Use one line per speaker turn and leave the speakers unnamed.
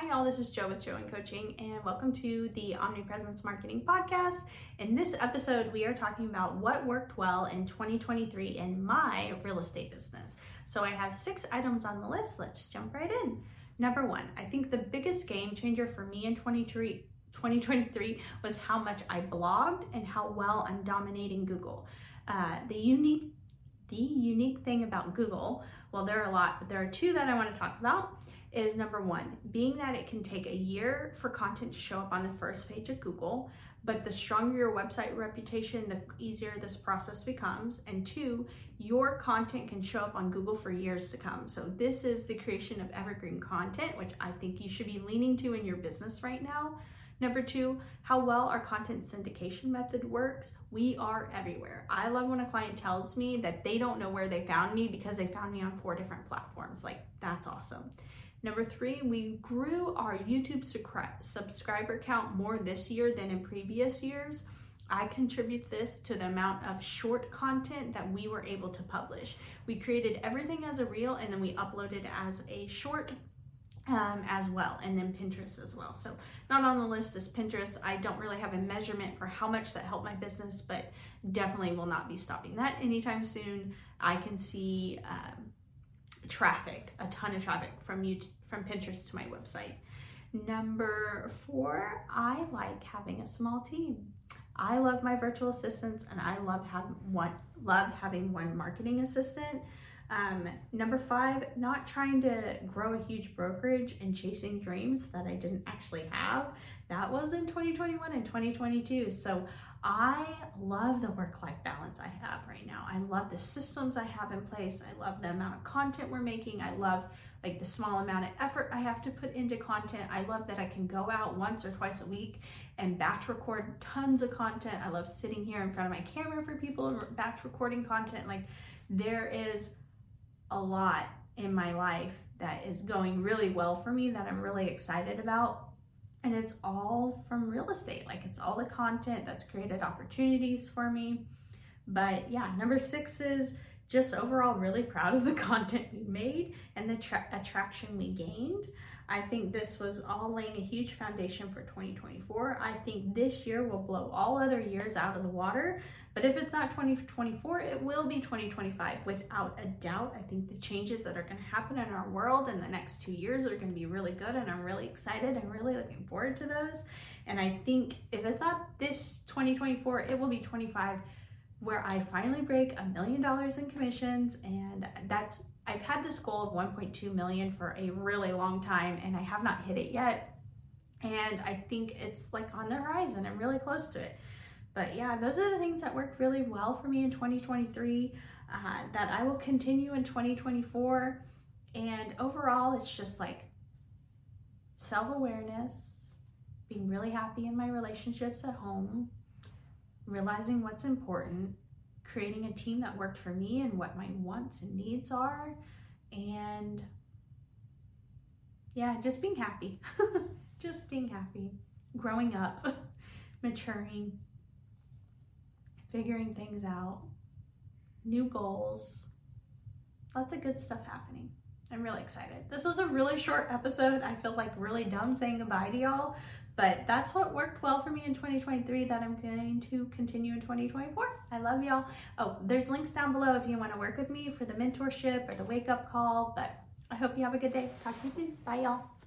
Hi, y'all. This is Jo with Jo and Coaching, and welcome to the Omnipresence Marketing Podcast. In this episode, we are talking about what worked well in 2023 in my real estate business. So, I have six items on the list. Let's jump right in. Number one, I think the biggest game changer for me in 2023 was how much I blogged and how well I'm dominating Google. Uh, the unique the unique thing about Google, well, there are a lot, but there are two that I want to talk about is number one, being that it can take a year for content to show up on the first page of Google, but the stronger your website reputation, the easier this process becomes. And two, your content can show up on Google for years to come. So, this is the creation of evergreen content, which I think you should be leaning to in your business right now. Number two, how well our content syndication method works. We are everywhere. I love when a client tells me that they don't know where they found me because they found me on four different platforms. Like, that's awesome. Number three, we grew our YouTube subscriber count more this year than in previous years. I contribute this to the amount of short content that we were able to publish. We created everything as a reel and then we uploaded as a short um, as well, and then Pinterest as well. So, not on the list is Pinterest. I don't really have a measurement for how much that helped my business, but definitely will not be stopping that anytime soon. I can see. Um, traffic, a ton of traffic from you from Pinterest to my website. Number four, I like having a small team. I love my virtual assistants and I love having one love having one marketing assistant. Um, number five, not trying to grow a huge brokerage and chasing dreams that I didn't actually have. That was in 2021 and 2022. So I love the work life balance I have now. I love the systems I have in place. I love the amount of content we're making. I love like the small amount of effort I have to put into content. I love that I can go out once or twice a week and batch record tons of content. I love sitting here in front of my camera for people and batch recording content. Like there is a lot in my life that is going really well for me that I'm really excited about and it's all from real estate. Like it's all the content that's created opportunities for me. But yeah, number six is just overall really proud of the content we made and the tra- attraction we gained. I think this was all laying a huge foundation for 2024. I think this year will blow all other years out of the water. But if it's not 2024, it will be 2025 without a doubt. I think the changes that are going to happen in our world in the next two years are going to be really good. And I'm really excited. I'm really looking forward to those. And I think if it's not this 2024, it will be 25 where I finally break a million dollars in commissions and that's I've had this goal of 1.2 million for a really long time and I have not hit it yet. And I think it's like on the horizon. I'm really close to it. But yeah, those are the things that work really well for me in 2023 uh, that I will continue in 2024. And overall, it's just like self awareness, being really happy in my relationships at home, realizing what's important, creating a team that worked for me and what my wants and needs are, and yeah, just being happy. just being happy. Growing up, maturing, figuring things out, new goals, lots of good stuff happening. I'm really excited. This was a really short episode. I feel like really dumb saying goodbye to y'all, but that's what worked well for me in 2023 that I'm going to continue in 2024. I love y'all. Oh, there's links down below if you want to work with me for the mentorship or the wake up call. But I hope you have a good day. Talk to you soon. Bye, y'all.